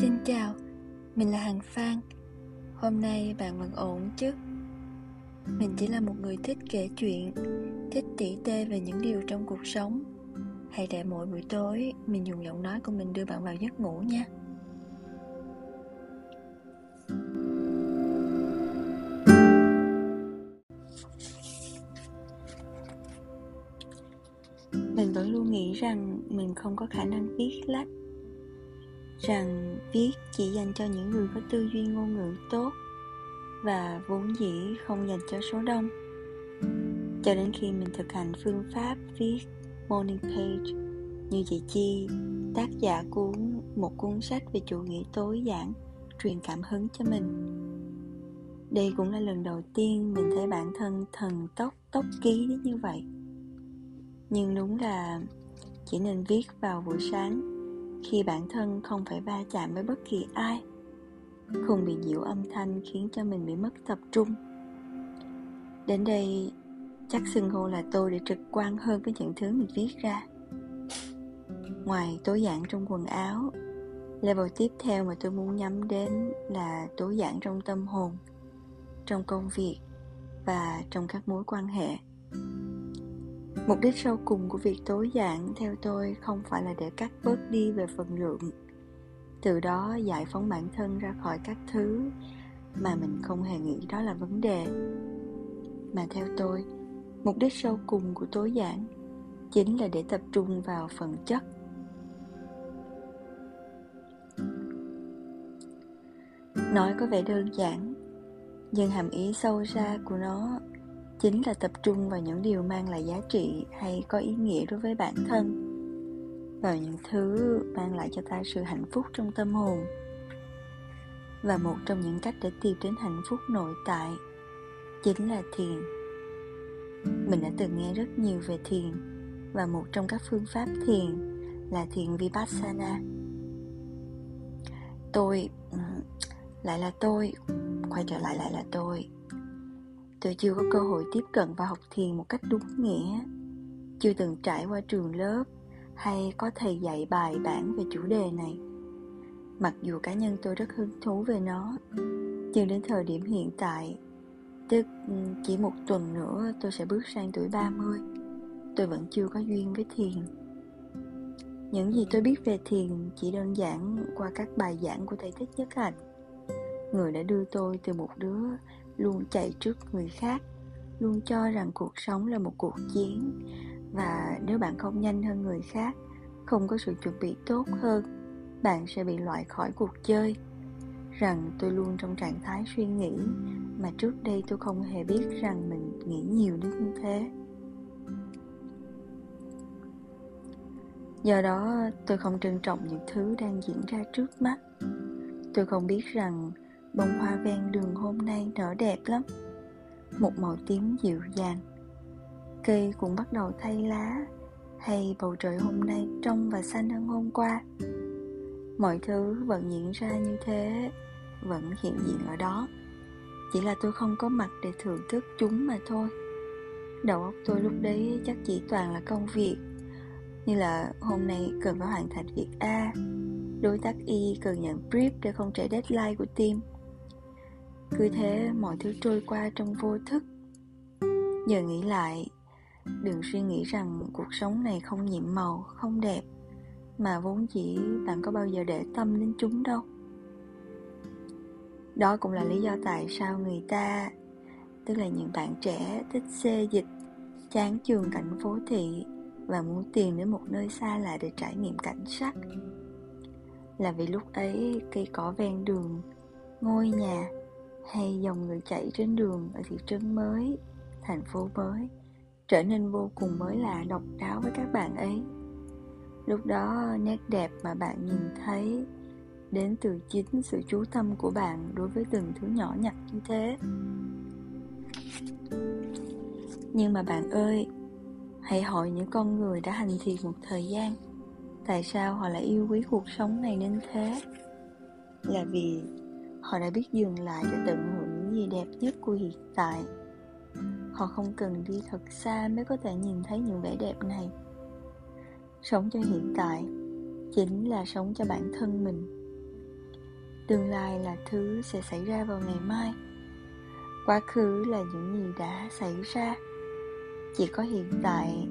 Xin chào, mình là Hằng Phan. Hôm nay bạn vẫn ổn chứ? Mình chỉ là một người thích kể chuyện Thích tỉ tê về những điều trong cuộc sống. Hãy để mỗi buổi tối Mình dùng giọng nói của mình đưa bạn vào giấc ngủ nha. Mình vẫn luôn nghĩ rằng mình không có khả năng viết lách rằng viết chỉ dành cho những người có tư duy ngôn ngữ tốt và vốn dĩ không dành cho số đông. Cho đến khi mình thực hành phương pháp viết morning page, như chị chi, tác giả cuốn một cuốn sách về chủ nghĩa tối giản truyền cảm hứng cho mình. Đây cũng là lần đầu tiên mình thấy bản thân thần tốc tốc ký đến như vậy. Nhưng đúng là chỉ nên viết vào buổi sáng khi bản thân không phải va chạm với bất kỳ ai, không bị nhiễu âm thanh khiến cho mình bị mất tập trung. Đến đây, chắc xưng hô là tôi để trực quan hơn với những thứ mình viết ra. Ngoài tối giản trong quần áo, level tiếp theo mà tôi muốn nhắm đến là tối giản trong tâm hồn, trong công việc và trong các mối quan hệ. Mục đích sau cùng của việc tối giản theo tôi không phải là để cắt bớt đi về phần lượng. Từ đó giải phóng bản thân ra khỏi các thứ mà mình không hề nghĩ đó là vấn đề. Mà theo tôi, mục đích sâu cùng của tối giản chính là để tập trung vào phần chất. Nói có vẻ đơn giản Nhưng hàm ý sâu xa của nó chính là tập trung vào những điều mang lại giá trị hay có ý nghĩa đối với bản thân, vào những thứ mang lại cho ta sự hạnh phúc trong tâm hồn, và một trong những cách để tìm đến hạnh phúc nội tại chính là thiền. Mình đã từng nghe rất nhiều về thiền, và một trong các phương pháp thiền là thiền vipassana. Tôi lại là tôi, quay trở lại lại là tôi tôi chưa có cơ hội tiếp cận và học thiền một cách đúng nghĩa. Chưa từng trải qua trường lớp hay có thầy dạy bài bản về chủ đề này. Mặc dù cá nhân tôi rất hứng thú về nó, nhưng đến thời điểm hiện tại, tức ừ, chỉ một tuần nữa tôi sẽ bước sang tuổi 30 tôi vẫn chưa có duyên với thiền. Những gì tôi biết về thiền chỉ đơn giản qua các bài giảng của thầy thích nhất hạnh. Người đã đưa tôi từ một đứa luôn chạy trước người khác, luôn cho rằng cuộc sống là một cuộc chiến. Và nếu bạn không nhanh hơn người khác, không có sự chuẩn bị tốt hơn, bạn sẽ bị loại khỏi cuộc chơi. Rằng tôi luôn trong trạng thái suy nghĩ, mà trước đây tôi không hề biết rằng mình nghĩ nhiều đến như thế. Do đó, tôi không trân trọng những thứ đang diễn ra trước mắt. Tôi không biết rằng Bông hoa ven đường hôm nay nở đẹp lắm. Một màu tím dịu dàng. Cây cũng bắt đầu thay lá, Hay bầu trời hôm nay trong và xanh hơn hôm qua. Mọi thứ vẫn diễn ra như thế, Vẫn hiện diện ở đó. Chỉ là tôi không có mặt để thưởng thức chúng mà thôi. Đầu óc tôi lúc đấy chắc chỉ toàn là công việc. Như là hôm nay cần phải hoàn thành việc A, Đối tác Y cần nhận brief để không trễ deadline của team cứ thế mọi thứ trôi qua trong vô thức. Giờ nghĩ lại, đừng suy nghĩ rằng cuộc sống này không nhiệm màu, không đẹp, mà vốn chỉ bạn có bao giờ để tâm đến chúng đâu. Đó cũng là lý do tại sao người ta, tức là những bạn trẻ thích xê dịch, chán trường cảnh phố thị và muốn tìm đến một nơi xa lạ để trải nghiệm cảnh sắc. Là vì lúc ấy cây cỏ ven đường, ngôi nhà hay dòng người chạy trên đường ở thị trấn mới, thành phố mới trở nên vô cùng mới lạ độc đáo với các bạn ấy. Lúc đó nét đẹp mà bạn nhìn thấy đến từ chính sự chú tâm của bạn đối với từng thứ nhỏ nhặt như thế. Nhưng mà bạn ơi, hãy hỏi những con người đã hành thiền một thời gian, tại sao họ lại yêu quý cuộc sống này đến thế? Là vì họ đã biết dừng lại để tận hưởng những gì đẹp nhất của hiện tại. Họ không cần đi thật xa mới có thể nhìn thấy những vẻ đẹp này. Sống cho hiện tại chính là sống cho bản thân mình. Tương lai là thứ sẽ xảy ra vào ngày mai. Quá khứ là những gì đã xảy ra. Chỉ có hiện tại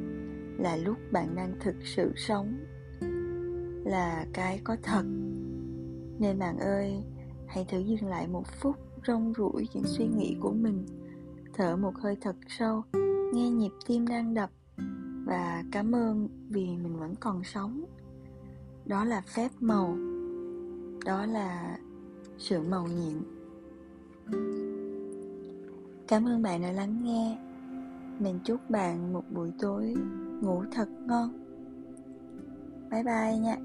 là lúc bạn đang thực sự sống là cái có thật. Nên bạn ơi hãy thử dừng lại một phút rong ruổi những suy nghĩ của mình. Thở một hơi thật sâu, nghe nhịp tim đang đập, và cảm ơn vì mình vẫn còn sống. Đó là phép màu. Đó là sự màu nhiệm. Cảm ơn bạn đã lắng nghe. Mình chúc bạn một buổi tối ngủ thật ngon. Bye bye nha.